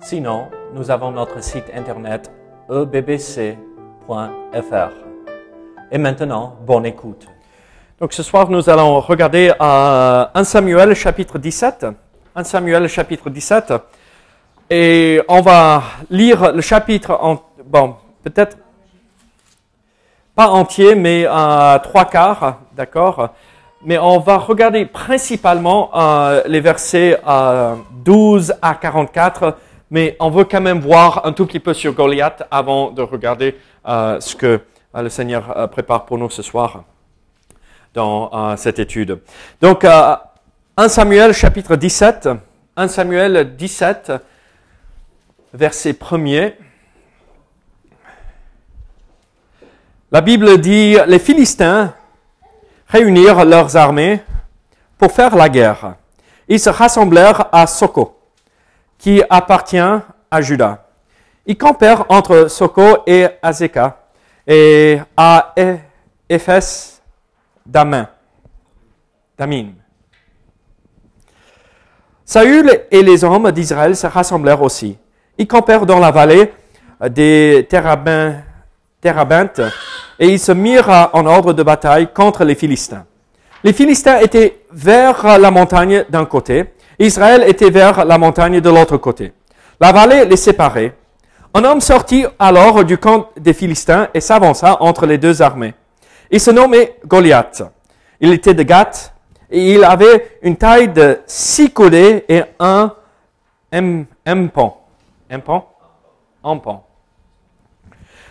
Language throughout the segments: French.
Sinon, nous avons notre site internet ebbc.fr. Et maintenant, bonne écoute. Donc ce soir, nous allons regarder euh, 1 Samuel chapitre 17. 1 Samuel chapitre 17. Et on va lire le chapitre, en, bon, peut-être pas entier, mais à trois quarts, d'accord? Mais on va regarder principalement euh, les versets euh, 12 à 44, mais on veut quand même voir un tout petit peu sur Goliath avant de regarder euh, ce que euh, le Seigneur euh, prépare pour nous ce soir dans cette étude. Donc, euh, 1 Samuel chapitre 17, 1 Samuel 17, verset 1er. La Bible dit, les Philistins réunirent leurs armées pour faire la guerre. Ils se rassemblèrent à Soko, qui appartient à Juda. Ils campèrent entre Soko et Azeka, et à Ephes d'Amin. Damim. Saül et les hommes d'Israël se rassemblèrent aussi. Ils campèrent dans la vallée des Térabin- Térabintes et ils se mirent en ordre de bataille contre les Philistins. Les Philistins étaient vers la montagne d'un côté, Israël était vers la montagne de l'autre côté. La vallée les séparait. Un homme sortit alors du camp des Philistins et s'avança entre les deux armées. Il se nommait Goliath. Il était de Gath et il avait une taille de six coudées et un em- empon. Empon? Empon.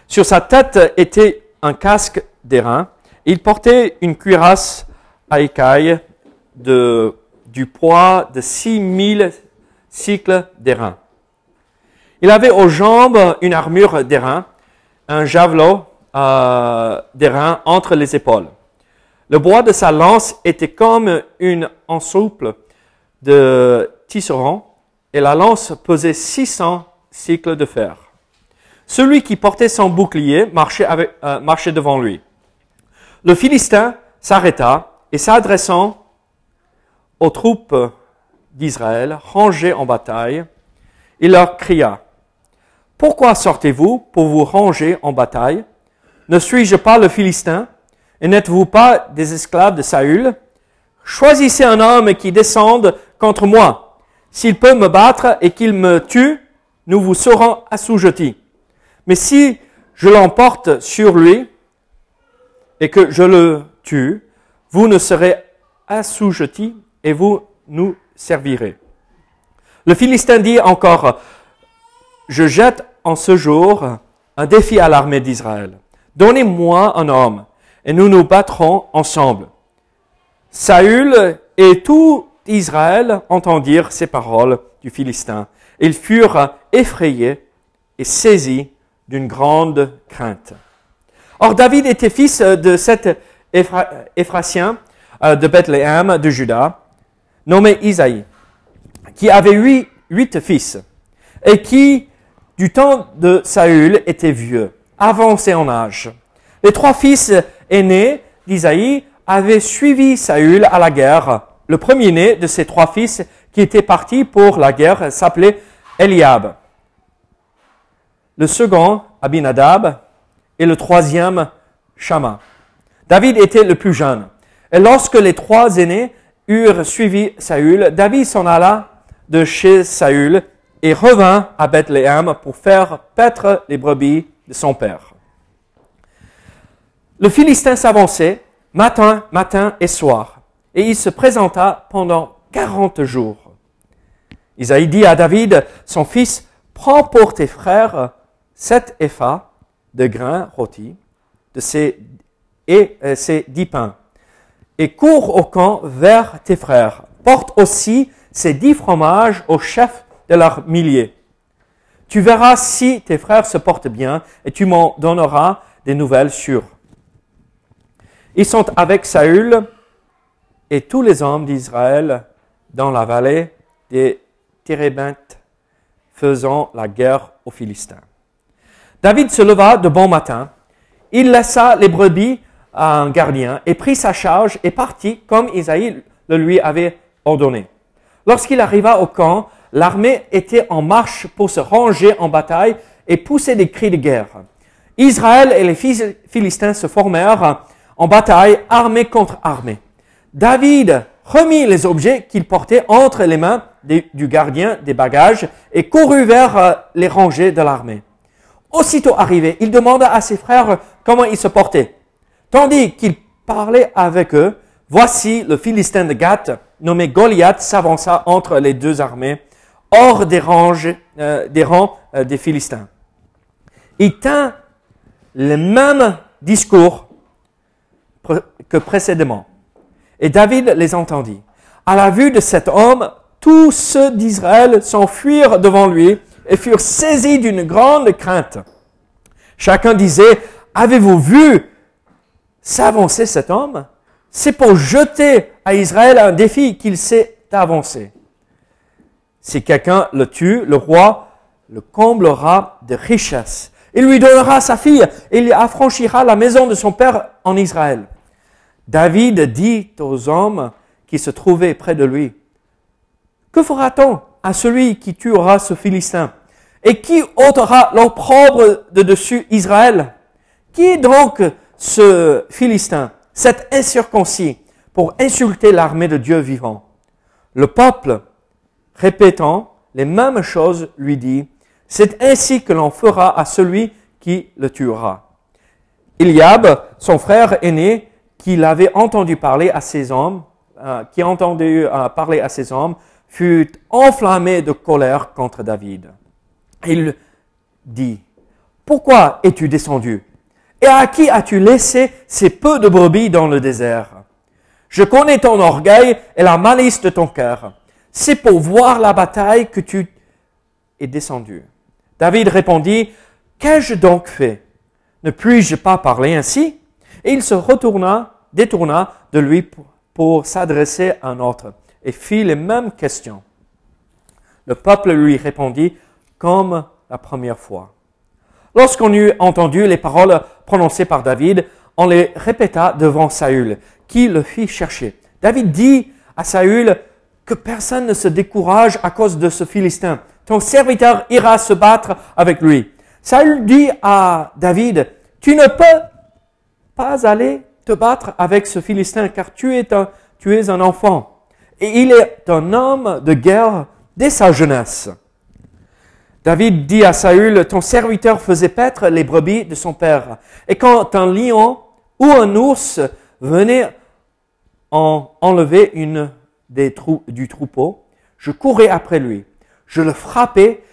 Sur sa tête était un casque d'airain. Il portait une cuirasse à écailles de, du poids de 6000 cycles d'airain. Il avait aux jambes une armure d'airain, un javelot euh, d'airain entre les épaules. Le bois de sa lance était comme une ensouple de tisserand et la lance pesait 600 cycles de fer. Celui qui portait son bouclier marchait, euh, marchait devant lui. Le Philistin s'arrêta et s'adressant aux troupes d'Israël rangées en bataille, il leur cria, Pourquoi sortez-vous pour vous ranger en bataille? Ne suis-je pas le Philistin? Et n'êtes-vous pas des esclaves de Saül? Choisissez un homme qui descende contre moi. S'il peut me battre et qu'il me tue, nous vous serons assujettis. Mais si je l'emporte sur lui et que je le tue, vous ne serez assujettis et vous nous servirez. Le Philistin dit encore, je jette en ce jour un défi à l'armée d'Israël. Donnez-moi un homme et nous nous battrons ensemble. Saül et tout Israël entendirent ces paroles du Philistin. Ils furent effrayés et saisis d'une grande crainte. Or David était fils de cet Éphra- Éphratien euh, de Bethléem de Juda, nommé Isaïe, qui avait huit, fils, et qui, du temps de Saül, était vieux, avancé en âge. Les trois fils aînés d'Isaïe avaient suivi Saül à la guerre. Le premier-né de ces trois fils qui était parti pour la guerre s'appelait Eliab. Le second, Abinadab, et le troisième, Shama. David était le plus jeune. Et lorsque les trois aînés eurent suivi Saül, David s'en alla de chez Saül et revint à Bethléem pour faire paître les brebis de son père. Le Philistin s'avançait matin, matin et soir, et il se présenta pendant quarante jours. Isaïe dit à David, son fils, prends pour tes frères sept épha de grains rôtis de ces, et euh, ces dix pains, et cours au camp vers tes frères. Porte aussi ces dix fromages au chef de leurs milliers. Tu verras si tes frères se portent bien et tu m'en donneras des nouvelles sûres. Ils sont avec Saül et tous les hommes d'Israël dans la vallée des Térébintes faisant la guerre aux Philistins. David se leva de bon matin, il laissa les brebis un gardien et prit sa charge et partit comme Isaïe le lui avait ordonné. Lorsqu'il arriva au camp, l'armée était en marche pour se ranger en bataille et pousser des cris de guerre. Israël et les Philistins se formèrent en bataille, armée contre armée. David remit les objets qu'il portait entre les mains du gardien des bagages et courut vers euh, les rangées de l'armée. Aussitôt arrivé, il demanda à ses frères comment ils se portaient. Tandis qu'il parlait avec eux, voici le Philistin de Gath, nommé Goliath, s'avança entre les deux armées, hors des, euh, des rangs euh, des Philistins. Il tint le même discours que précédemment. Et David les entendit. À la vue de cet homme, tous ceux d'Israël s'enfuirent devant lui et furent saisis d'une grande crainte. Chacun disait, avez-vous vu s'avancer cet homme C'est pour jeter à Israël un défi qu'il s'est avancé. Si quelqu'un le tue, le roi le comblera de richesses. Il lui donnera sa fille et il affranchira la maison de son père en Israël. David dit aux hommes qui se trouvaient près de lui, Que fera-t-on à celui qui tuera ce Philistin Et qui ôtera l'opprobre de dessus Israël? Qui donc ce Philistin, cet incirconcis, pour insulter l'armée de Dieu vivant Le peuple, répétant les mêmes choses, lui dit, C'est ainsi que l'on fera à celui qui le tuera. Eliab, son frère aîné, qu'il avait entendu parler à ces hommes, euh, qui entendu euh, parler à ces hommes, fut enflammé de colère contre David. Il dit, pourquoi es-tu descendu? Et à qui as-tu laissé ces peu de brebis dans le désert? Je connais ton orgueil et la malice de ton cœur. C'est pour voir la bataille que tu es descendu. David répondit, Qu'ai-je donc fait? Ne puis-je pas parler ainsi? Et il se retourna détourna de lui pour, s'adresser à un autre et fit les mêmes questions. Le peuple lui répondit comme la première fois. Lorsqu'on eut entendu les paroles prononcées par David, on les répéta devant Saül, qui le fit chercher. David dit à Saül que personne ne se décourage à cause de ce Philistin. Ton serviteur ira se battre avec lui. Saül dit à David, tu ne peux pas aller te battre avec ce Philistin, car tu es un, tu es un enfant. Et il est un homme de guerre dès sa jeunesse. David dit à Saül, ton serviteur faisait paître les brebis de son père. Et quand un lion ou un ours venait en enlever une des trous, du troupeau, je courais après lui. Je le frappais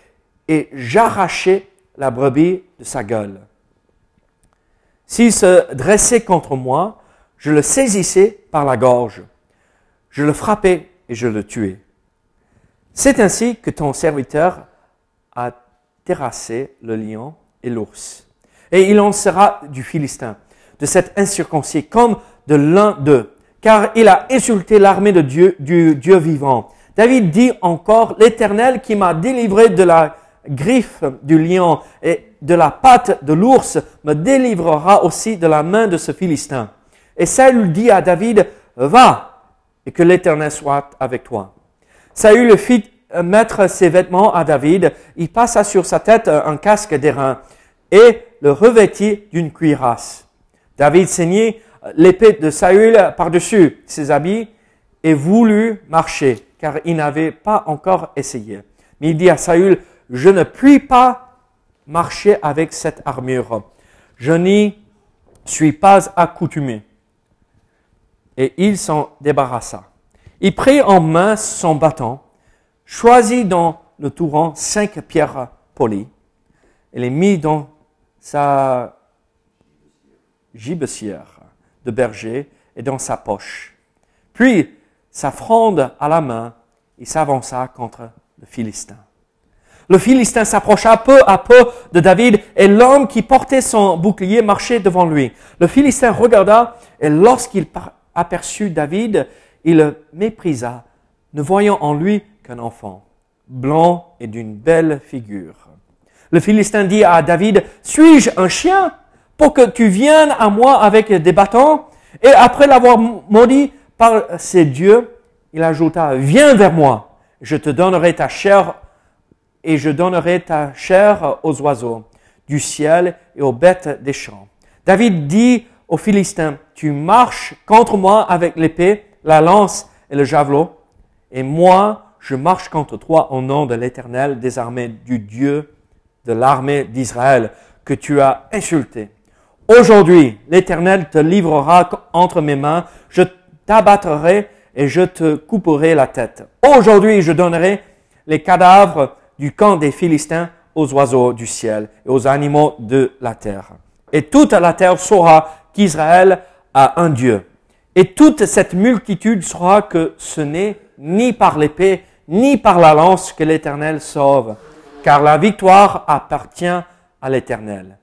et j'arrachais la brebis de sa gueule. S'il se dressait contre moi, je le saisissais par la gorge. Je le frappais et je le tuais. C'est ainsi que ton serviteur a terrassé le lion et l'ours. Et il en sera du Philistin, de cet incirconcis, comme de l'un d'eux, car il a insulté l'armée de Dieu, du Dieu vivant. David dit encore, l'Éternel qui m'a délivré de la griffe du lion et de la patte de l'ours me délivrera aussi de la main de ce Philistin. Et Saül dit à David, va, et que l'Éternel soit avec toi. Saül fit mettre ses vêtements à David, il passa sur sa tête un casque d'airain et le revêtit d'une cuirasse. David saignit l'épée de Saül par-dessus ses habits et voulut marcher, car il n'avait pas encore essayé. Mais il dit à Saül, je ne puis pas marcher avec cette armure. Je n'y suis pas accoutumé. Et il s'en débarrassa. Il prit en main son bâton, choisit dans le torrent cinq pierres polies, et les mit dans sa gibecière de berger et dans sa poche. Puis, sa fronde à la main, il s'avança contre le Philistin. Le Philistin s'approcha peu à peu de David et l'homme qui portait son bouclier marchait devant lui. Le Philistin regarda et lorsqu'il aperçut David, il le méprisa, ne voyant en lui qu'un enfant, blanc et d'une belle figure. Le Philistin dit à David, suis-je un chien pour que tu viennes à moi avec des bâtons? Et après l'avoir maudit par ses dieux, il ajouta, viens vers moi, je te donnerai ta chair et je donnerai ta chair aux oiseaux du ciel et aux bêtes des champs. David dit aux Philistins, tu marches contre moi avec l'épée, la lance et le javelot, et moi, je marche contre toi au nom de l'Éternel des armées, du Dieu de l'armée d'Israël, que tu as insulté. Aujourd'hui, l'Éternel te livrera entre mes mains, je t'abattrai et je te couperai la tête. Aujourd'hui, je donnerai les cadavres du camp des Philistins aux oiseaux du ciel et aux animaux de la terre. Et toute la terre saura qu'Israël a un Dieu. Et toute cette multitude saura que ce n'est ni par l'épée, ni par la lance que l'Éternel sauve, car la victoire appartient à l'Éternel.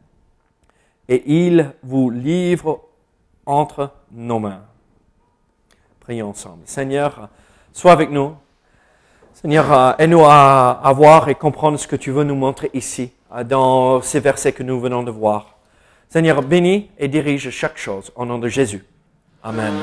Et il vous livre entre nos mains. Prions ensemble. Seigneur, sois avec nous. Seigneur, euh, aide-nous à, voir et comprendre ce que tu veux nous montrer ici, euh, dans ces versets que nous venons de voir. Seigneur, bénis et dirige chaque chose au nom de Jésus. Amen.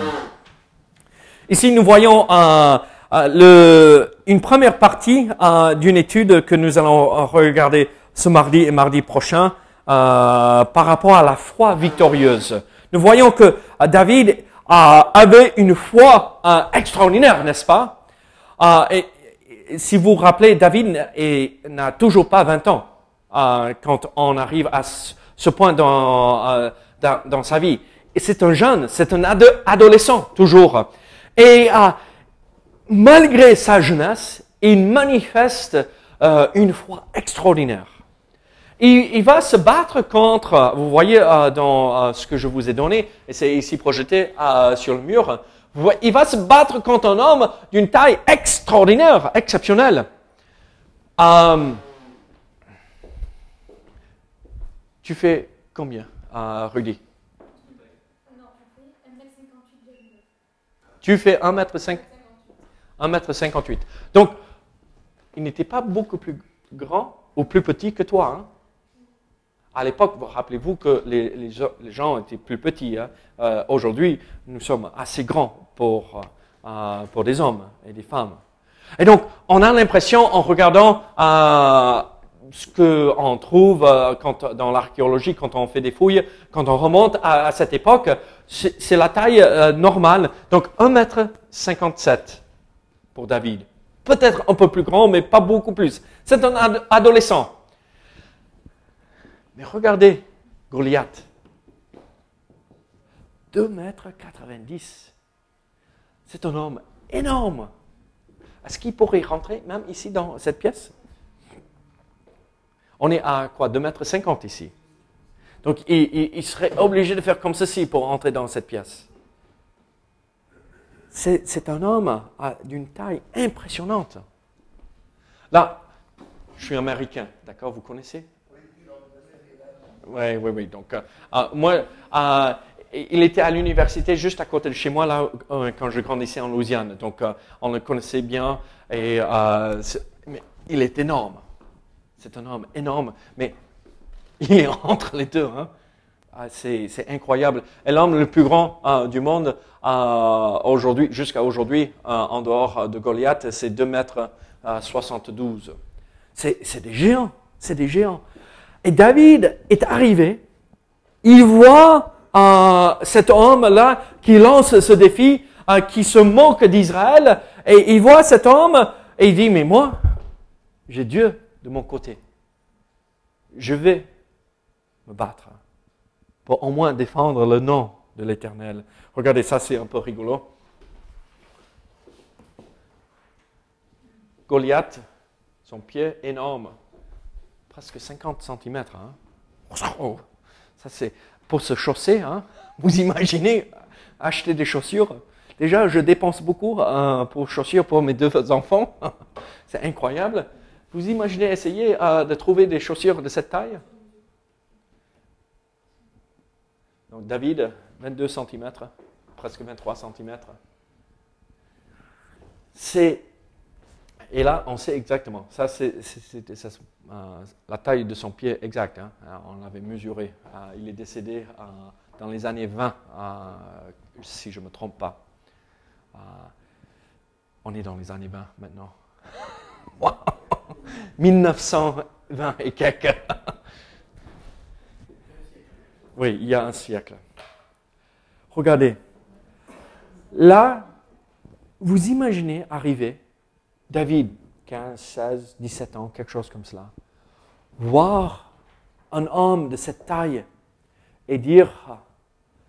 Ici, nous voyons euh, le, une première partie d'une étude que nous allons regarder ce mardi et mardi prochain par rapport à la foi victorieuse. Nous voyons que David avait une foi extraordinaire, n'est-ce pas? Et, si vous vous rappelez, David n'a toujours pas 20 ans euh, quand on arrive à ce point euh, dans, dans, sa vie. Et c'est un jeune, c'est un adolescent toujours. Et euh, malgré sa jeunesse, il manifeste une foi extraordinaire. Il, il, va se battre contre, vous voyez dans ce que je vous ai donné, et c'est ici projeté sur le mur, il va se battre contre un homme d'une taille extraordinaire, exceptionnelle. Euh, tu fais combien, euh, Rudy? Tu fais 1m58. 1m58. Donc, il n'était pas beaucoup plus grand ou plus petit que toi. Hein? À l'époque, rappelez-vous que les, gens étaient plus petits. Hein. Euh, aujourd'hui, nous sommes assez grands pour, euh, pour des hommes et des femmes. Et donc, on a l'impression, en regardant euh, ce qu'on trouve quand, dans l'archéologie, quand on fait des fouilles, quand on remonte à, cette époque, c'est la taille normale. Donc, 1m57 David. Peut-être un peu plus grand, mais pas beaucoup plus. C'est un adolescent. Mais regardez Goliath. 2 mètres 90. C'est un homme énorme. Est-ce qu'il pourrait rentrer même ici dans cette pièce? On est à quoi? 2 mètres 50 ici. Donc il, serait obligé de faire comme ceci pour entrer dans cette pièce. C'est un homme d'une taille impressionnante. Là, je suis américain, d'accord Vous connaissez? Oui, oui, oui. Donc, euh, euh, moi, euh, il était à l'université juste à côté de chez moi, là, quand je grandissais en Louisiane. Donc, on le connaissait bien. Mais il est énorme. C'est un homme énorme. Mais il est entre les deux. Hein. Ah, c'est incroyable. Et l'homme le plus grand du monde, aujourd'hui, jusqu'à aujourd'hui, en dehors de Goliath, c'est 2 mètres 72. C'est des géants. C'est des géants. Et David est arrivé, il voit euh, cet homme-là qui lance ce défi, euh, qui se moque d'Israël, et il voit cet homme et il dit, mais moi, j'ai Dieu de mon côté. Je vais me battre pour au moins défendre le nom de l'Éternel. Regardez, ça c'est un peu rigolo. Goliath, son pied énorme, presque 50 cm. Hein. Ça c'est pour se chausser. Hein. Vous imaginez acheter des chaussures Déjà, je dépense beaucoup euh, pour chaussures pour mes deux enfants. c'est incroyable. Vous imaginez essayer euh, de trouver des chaussures de cette taille? David, 22 cm, presque 23 cm. C'est et là, on sait exactement. Ça, c'est euh, la taille de son pied exacte. Hein. On l'avait mesuré. Euh, il est décédé euh, dans les années 20, si je ne me trompe pas. on est dans les années 20 maintenant. 1920 et quelques. Oui, il y a un siècle. Regardez. Là, vous imaginez arriver David, 15, 16, 17 ans, quelque chose comme cela, voir un homme de cette taille et dire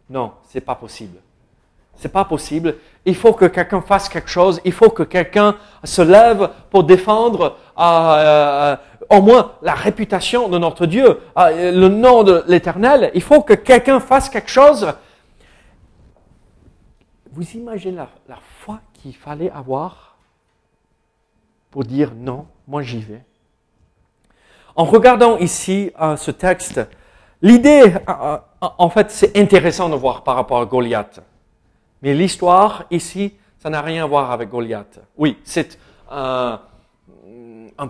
non, c'est pas possible. C'est pas possible. Il faut que quelqu'un fasse quelque chose. Il faut que quelqu'un se lève pour défendre euh, euh, au moins la réputation de notre Dieu, euh, le nom de l'Éternel. Il faut que quelqu'un fasse quelque chose. Vous imaginez la, foi qu'il fallait avoir pour dire non, moi j'y vais. En regardant ici euh, ce texte, l'idée, en fait, c'est intéressant de voir par rapport à Goliath. Mais l'histoire ici, ça n'a rien à voir avec Goliath. Oui, c'est un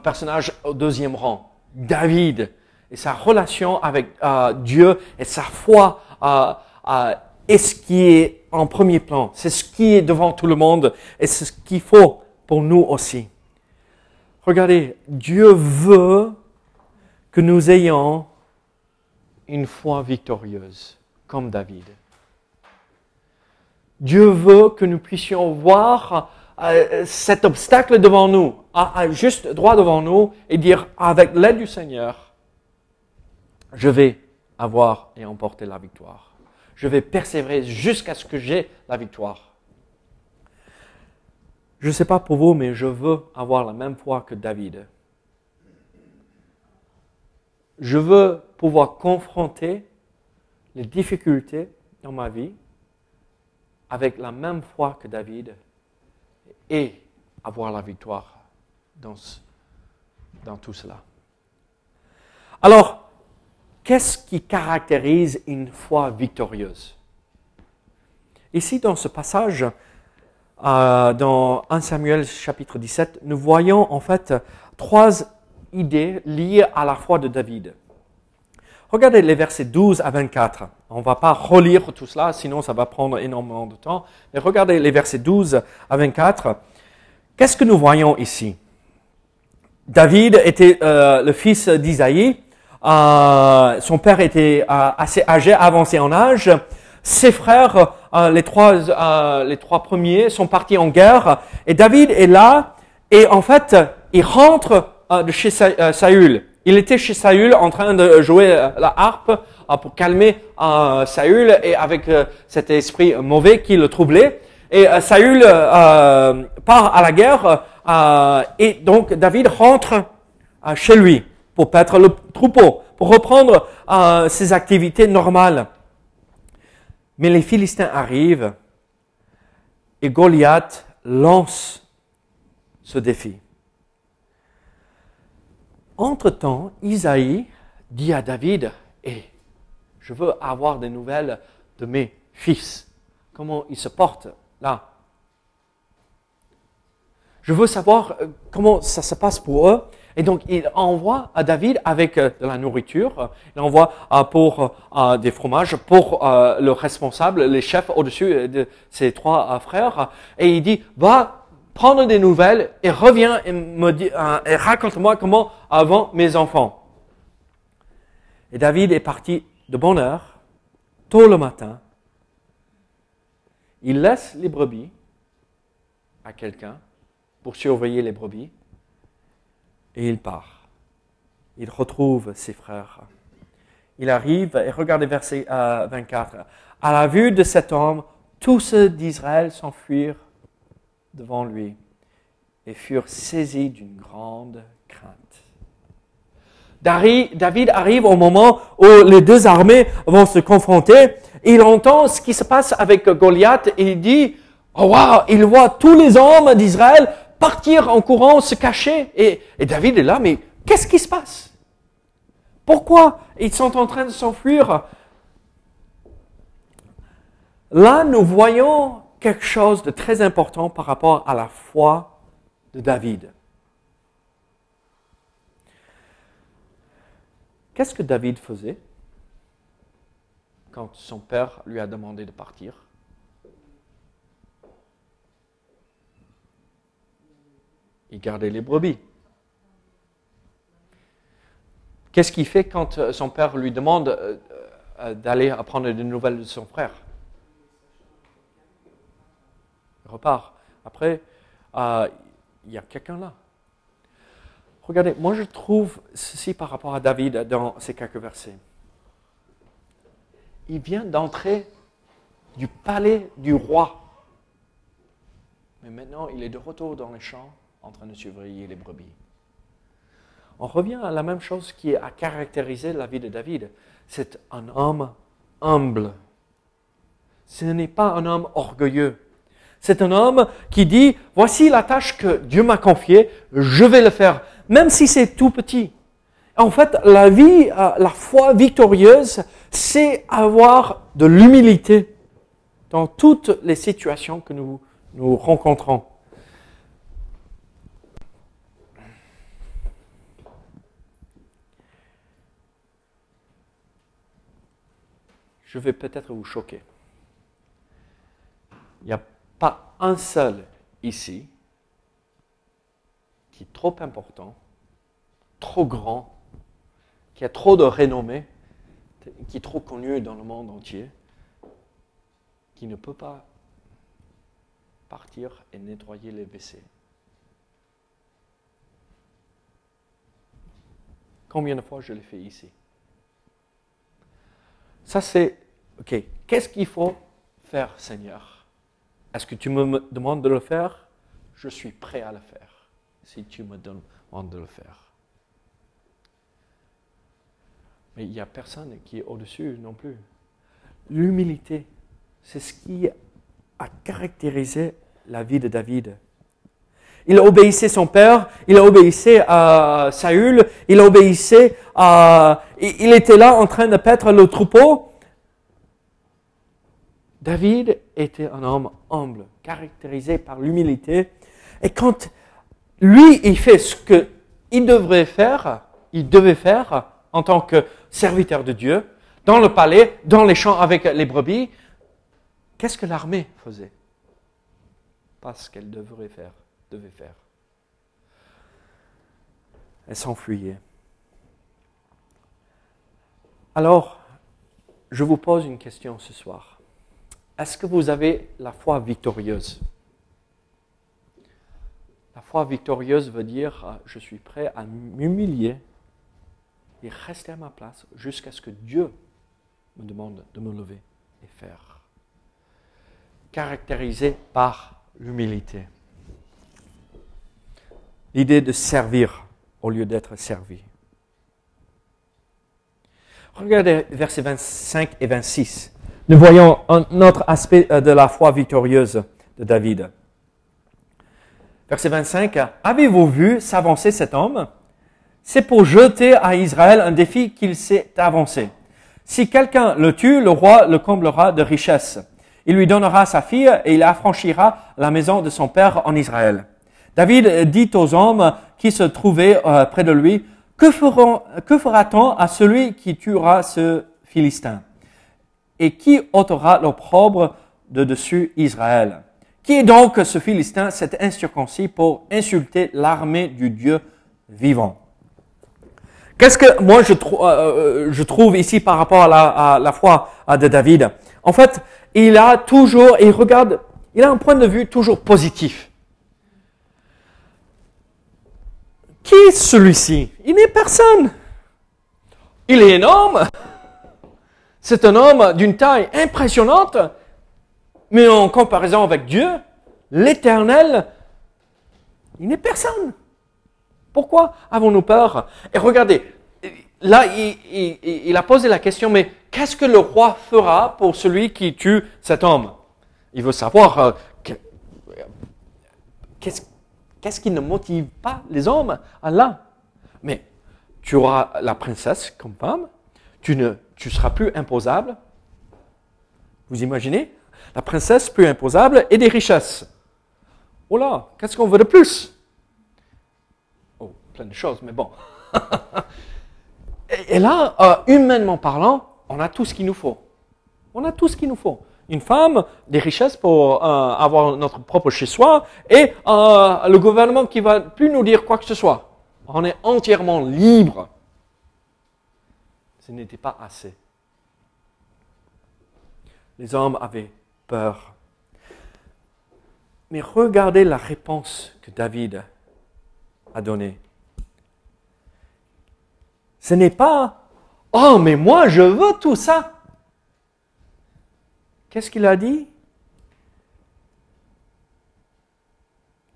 personnage au deuxième rang, David, et sa relation avec Dieu et sa foi est ce qui est en premier plan. C'est ce qui est devant tout le monde et c'est ce qu'il faut pour nous aussi. Regardez, Dieu veut que nous ayons une foi victorieuse, comme David. Dieu veut que nous puissions voir euh, cet obstacle devant nous, juste droit devant nous, et dire, avec l'aide du Seigneur, je vais avoir et emporter la victoire. Je vais persévérer jusqu'à ce que j'ai la victoire. Je ne sais pas pour vous, mais je veux avoir la même foi que David. Je veux pouvoir confronter les difficultés dans ma vie avec la même foi que David et avoir la victoire dans, dans tout cela. Alors, qu'est-ce qui caractérise une foi victorieuse? Ici, dans ce passage, euh, dans 1 Samuel chapitre 17, nous voyons en fait trois idées liées à la foi de David. Regardez les versets 12 à 24. On ne va pas relire tout cela, sinon ça va prendre énormément de temps. Mais regardez les versets 12 à 24. Qu'est-ce que nous voyons ici? David était euh, le fils d'Isaïe. Euh, son père était assez âgé, avancé en âge. Ses frères euh, les, trois, euh, les trois premiers sont partis en guerre et David est là et en fait, il rentre euh, de chez Saül. Il était chez Saül en train de jouer la harpe pour calmer Saül et avec cet esprit mauvais qui le troublait. Et Saül part à la guerre et donc David rentre chez lui pour paître le troupeau, pour reprendre ses activités normales. Mais les Philistins arrivent et Goliath lance ce défi. Entre-temps, Isaïe dit à David, eh, je veux avoir des nouvelles de mes fils. Comment ils se portent là? Je veux savoir euh, comment ça se passe pour eux. Et donc, il envoie à David avec euh, de la nourriture, il envoie euh, pour des fromages pour le responsable, les chefs au-dessus de ses trois frères, et il dit, va prendre des nouvelles et reviens dit, et raconte-moi comment avant mes enfants. Et David est parti de bonne heure, tôt le matin. Il laisse les brebis à quelqu'un pour surveiller les brebis et il part. Il retrouve ses frères. Il arrive et regardez verset 24. Euh, à la vue de cet homme, tous ceux d'Israël s'enfuirent devant lui et furent saisis d'une grande crainte. David arrive au moment où les deux armées vont se confronter. Il entend ce qui se passe avec Goliath et il dit, oh il voit tous les hommes d'Israël partir en courant, se cacher. Et David est là, mais qu'est-ce qui se passe? Pourquoi ils sont en train de s'enfuir? Là, nous voyons quelque chose de très important par rapport à la foi de David. Qu'est-ce que David faisait quand son père lui a demandé de partir? Il gardait les brebis. Qu'est-ce qu'il fait quand euh, son père lui demande euh, euh, d'aller apprendre des nouvelles de son frère Il repart. Après, il y a quelqu'un là. Regardez, moi je trouve ceci par rapport à David dans ces quelques versets. Il vient d'entrer du palais du roi. Mais maintenant, il est de retour dans les champs en train de surveiller les brebis. On revient à la même chose qui a caractérisé la vie de David. C'est un homme humble. Ce n'est pas un homme orgueilleux. C'est un homme qui dit, voici la tâche que Dieu m'a confiée, je vais le faire, même si c'est tout petit. En fait, la vie, euh, la foi victorieuse, c'est avoir de l'humilité dans toutes les situations que nous, rencontrons. je vais peut-être vous choquer. Pas un seul ici qui est trop important, trop grand, qui a trop de renommée, qui est trop connu dans le monde entier, qui ne peut pas partir et nettoyer les WC. Combien de fois je l'ai fait ici? Ça, c'est, OK, qu'est-ce qu'il faut faire, Seigneur? Est-ce que tu me demandes de le faire? Je suis prêt à le faire, si tu me demandes de le faire. Mais il n'y a personne qui est au-dessus non plus. L'humilité, c'est ce qui a caractérisé la vie de David. Il obéissait son père, il obéissait à Saül, il obéissait à... Il était là en train de paître le troupeau. David était un homme humble, caractérisé par l'humilité. Et quand lui, il fait ce qu'il devrait faire, il devait faire en tant que serviteur de Dieu, dans le palais, dans les champs avec les brebis, qu'est-ce que l'armée faisait? Pas ce qu'elle devrait faire devait faire. Elle s'enfuyait. Alors, je vous pose une question ce soir. Est-ce que vous avez la foi victorieuse? La foi victorieuse veut dire euh, je suis prêt à m'humilier et rester à ma place jusqu'à ce que Dieu me demande de me lever et faire. Caractérisé par l'humilité l'idée de servir au lieu d'être servi. Regardez versets 25 et 26. Nous voyons un autre aspect euh, de la foi victorieuse de David. Verset 25. Avez-vous vu s'avancer cet homme? C'est pour jeter à Israël un défi qu'il s'est avancé. Si quelqu'un le tue, le roi le comblera de richesses. Il lui donnera sa fille et il affranchira la maison de son père en Israël. David dit aux hommes qui se trouvaient euh, près de lui, que, fera-t-on à celui qui tuera ce Philistin? Et qui ôtera l'opprobre de dessus Israël? Qui est donc ce Philistin, cet incirconcis, pour insulter l'armée du Dieu vivant? Qu'est-ce que moi je, euh, euh, trouve ici par rapport à la, foi de David? En fait, il a toujours, il regarde, il a un point de vue toujours positif. Qui est celui-ci? Il n'est personne. Il est énorme. C'est un homme d'une taille impressionnante. Mais en comparaison avec Dieu, l'éternel, il n'est personne. Pourquoi avons-nous peur? Et regardez, là, il, a posé la question, mais qu'est-ce que le roi fera pour celui qui tue cet homme? Il veut savoir euh, qu'est-ce qui ne motive pas les hommes à là Mais tu auras la princesse comme femme, tu ne tu seras plus imposable. Vous imaginez? La princesse plus imposable et des richesses. Oh là, qu'est-ce qu'on veut de plus? Oh, plein de choses, mais bon. et, là, euh, humainement parlant, on a tout ce qu'il nous faut. On a tout ce qu'il nous faut. Une femme, des richesses pour euh, avoir notre propre chez-soi et euh, le gouvernement qui va plus nous dire quoi que ce soit. On est entièrement libre. Ce n'était pas assez. Les hommes avaient peur. Mais regardez la réponse que David a donnée. Ce n'est pas Oh, mais moi je veux tout ça. Qu'est-ce qu'il a dit?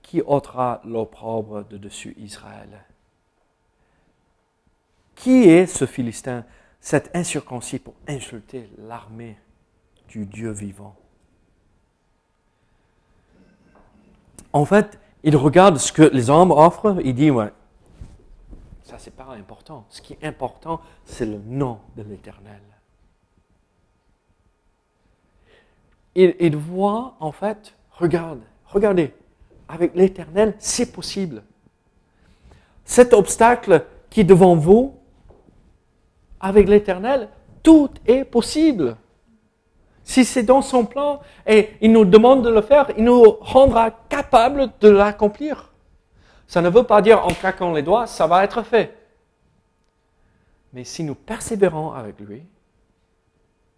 Qui ôtera l'opprobre de dessus Israël? Qui est ce Philistin, cet incirconcis pour insulter l'armée du Dieu vivant En fait, il regarde ce que les hommes offrent, il dit, ouais, ça c'est pas important. Ce qui est important, c'est le nom de l'Éternel. il, voit, en fait, regarde, regardez, avec l'Éternel, c'est possible. Cet obstacle qui est devant vous, avec l'Éternel, tout est possible. Si c'est dans son plan et il nous demande de le faire, il nous rendra capables de l'accomplir. Ça ne veut pas dire en claquant les doigts, ça va être fait. Mais si nous persévérons avec lui,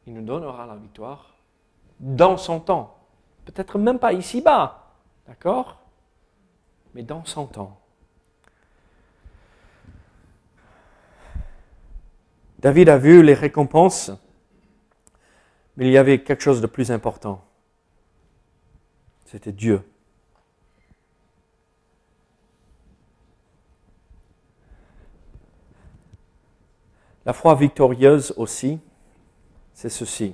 il nous donnera la victoire dans son temps. Peut-être même pas ici-bas, d'accord? Mais dans son temps. David a vu les récompenses, mais il y avait quelque chose de plus important. C'était Dieu. La foi victorieuse aussi, c'est ceci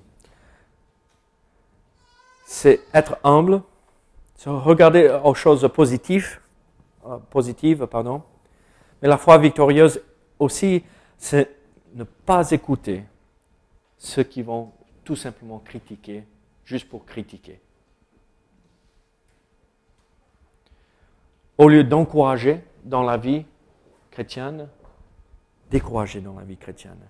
c'est être humble, c'est regarder aux choses positives, euh, positives pardon. Mais la foi victorieuse aussi, c'est pas écouter ceux qui vont tout simplement critiquer, juste pour critiquer. Au lieu d'encourager dans la vie chrétienne, décourager dans la vie chrétienne.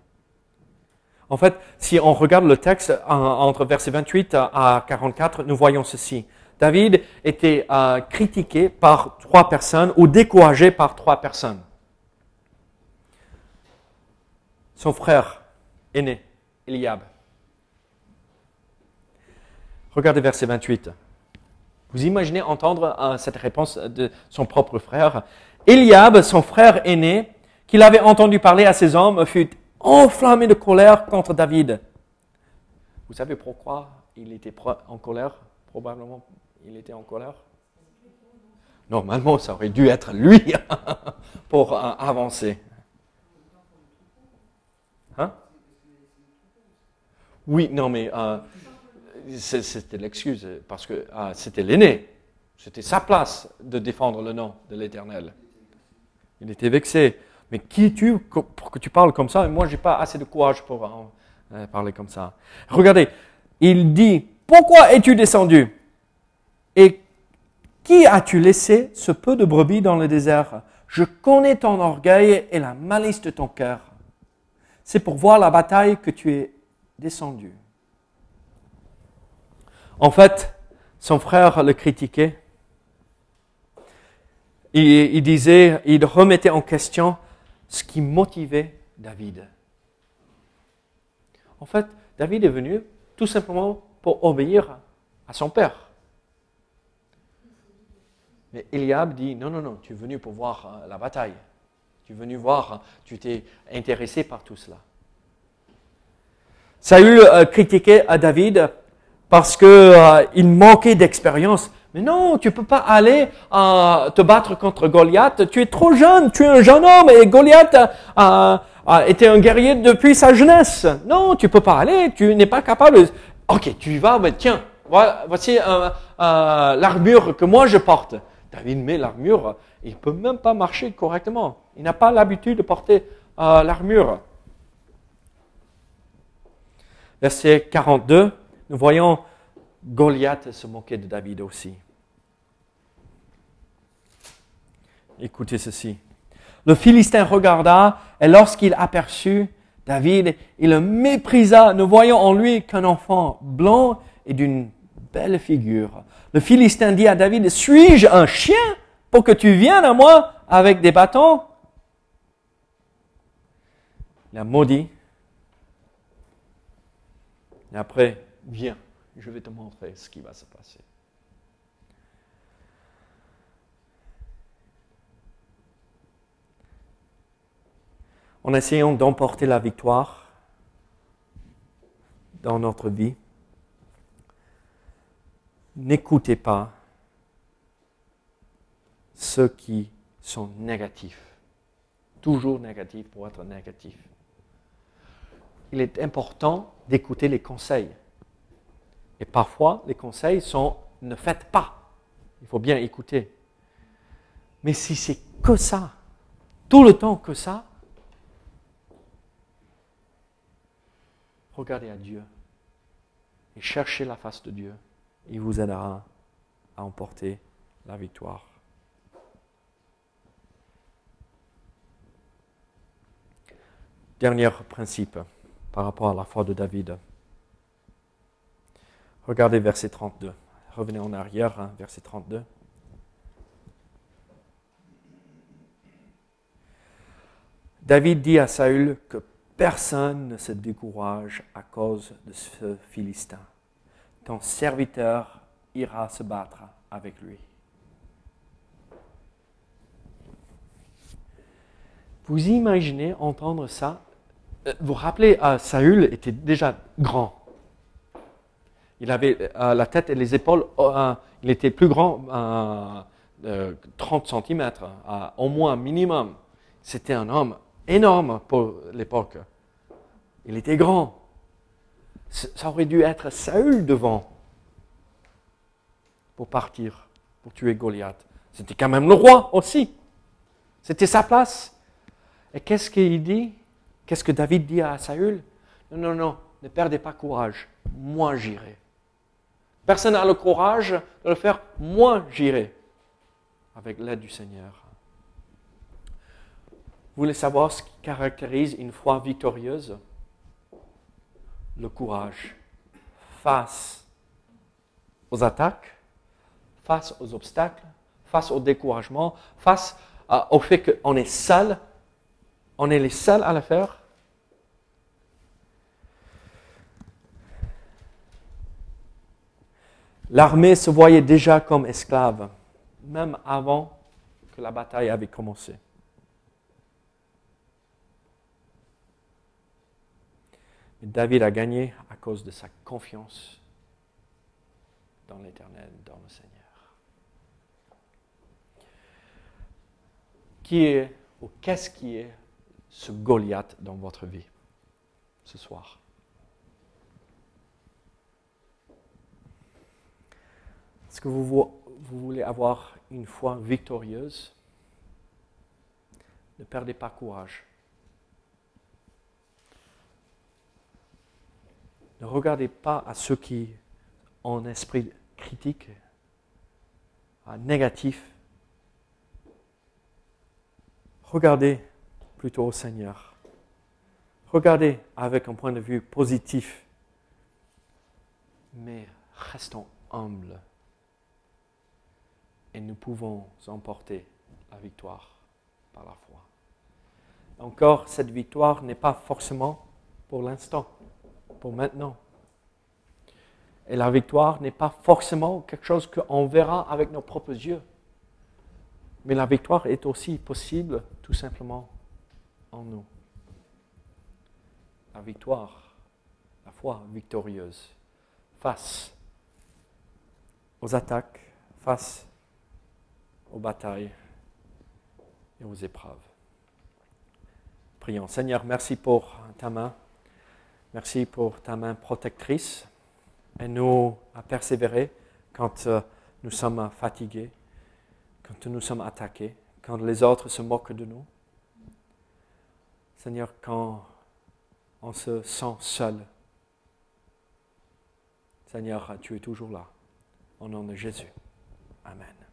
En fait, si on regarde le texte entre versets 28 à 44, nous voyons ceci. David était euh, critiqué par trois personnes ou découragé par trois personnes. Son frère aîné, Eliab. Regardez verset 28. Vous imaginez entendre euh, cette réponse de son propre frère. Eliab, son frère aîné, qu'il avait entendu parler à ses hommes, fut enflammé de colère contre David. Vous savez pourquoi il était en colère? Probablement, il était en colère. Normalement, ça aurait dû être lui pour euh, avancer. Oui, non, mais euh, c'était l'excuse, parce que euh, c'était l'aîné. C'était sa place de défendre le nom de l'Éternel. Il était vexé. Mais qui es-tu pour que tu parles comme ça? Et moi, je n'ai pas assez de courage pour euh, parler comme ça. Regardez, il dit, pourquoi es-tu descendu? Et qui as-tu laissé ce peu de brebis dans le désert? Je connais ton orgueil et la malice de ton cœur. C'est pour voir la bataille que tu es descendu. En fait, son frère le critiquait. il disait, il remettait en question ce qui motivait David. En fait, David est venu tout simplement pour obéir à son père. Mais Eliab dit, non, non, non, tu es venu pour voir euh, la bataille. Tu es venu voir, tu t'es intéressé par tout cela. Saül euh, critiquait à David parce qu'il euh, manquait d'expérience. Mais non, tu peux pas aller euh, te battre contre Goliath. Tu es trop jeune, tu es un jeune homme et Goliath a, été un guerrier depuis sa jeunesse. Non, tu peux pas aller, tu n'es pas capable. Ok, tu y vas, mais tiens, voici euh, euh, l'armure que moi je porte. David met l'armure, il peut même pas marcher correctement. Il n'a pas l'habitude de porter euh, l'armure. Verset 42, nous voyons Goliath se moquer de David aussi. Écoutez ceci. Le Philistin regarda, et lorsqu'il aperçut David, il le méprisa, ne voyant en lui qu'un enfant blanc et d'une belle figure. Le Philistin dit à David, suis-je un chien pour que tu viennes à moi avec des bâtons? Il a maudit. Et après, viens, je vais te montrer ce qui va se passer. en essayant d'emporter la victoire dans notre vie, n'écoutez pas ceux qui sont négatifs. Toujours négatifs pour être négatifs. Il est important d'écouter les conseils. Et parfois, les conseils sont ne faites pas. Il faut bien écouter. Mais si c'est que ça, tout le temps que ça, regardez à Dieu et cherchez la face de Dieu. Il vous aidera à emporter la victoire. Dernier principe par rapport à la foi de David. Regardez verset 32. Revenez en arrière, hein, verset 32. David dit à Saül que personne ne se décourage à cause de ce Philistin. Ton serviteur ira se battre avec lui. Vous imaginez entendre ça Vous vous rappelez, euh, Saül était déjà grand. Il avait euh, la tête et les épaules, il était plus grand, 30 cm, au moins minimum. C'était un homme énorme pour l'époque. Il était grand. Ça aurait dû être Saül devant pour partir, pour tuer Goliath. C'était quand même le roi aussi. C'était sa place. Et qu'est-ce qu'il dit? Qu'est-ce que David dit à Saül? Non, non, non, ne perdez pas courage. Moi, j'irai. Personne n'a le courage de le faire. Moi, j'irai. Avec l'aide du Seigneur. Vous voulez savoir ce qui caractérise une foi victorieuse? Le courage face aux attaques, face aux obstacles, face au découragement, face au fait qu'on est seul, on est les seuls à le faire. L'armée se voyait déjà comme esclave, même avant que la bataille avait commencé. David a gagné à cause de sa confiance dans l'Éternel, dans le Seigneur. Qui est ou qu'est-ce qui est ce Goliath dans votre vie ce soir? Est-ce que vous, voulez avoir une foi victorieuse? Ne perdez pas courage. Ne regardez pas à ceux qui ont un esprit critique, négatif. Regardez plutôt au Seigneur. Regardez avec un point de vue positif. Mais restons humbles. Et nous pouvons emporter la victoire par la foi. Encore, cette victoire n'est pas forcément pour l'instant pour maintenant. Et la victoire n'est pas forcément quelque chose qu'on verra avec nos propres yeux. Mais la victoire est aussi possible tout simplement en nous. La victoire, la foi victorieuse face aux attaques, face aux batailles et aux épreuves. Prions. Seigneur, merci pour ta main. Merci pour ta main protectrice. et nous à persévérer quand euh, nous sommes fatigués, quand nous sommes attaqués, quand les autres se moquent de nous. Seigneur, quand on se sent seul. Seigneur, tu es toujours là. Au nom de Jésus. Amen.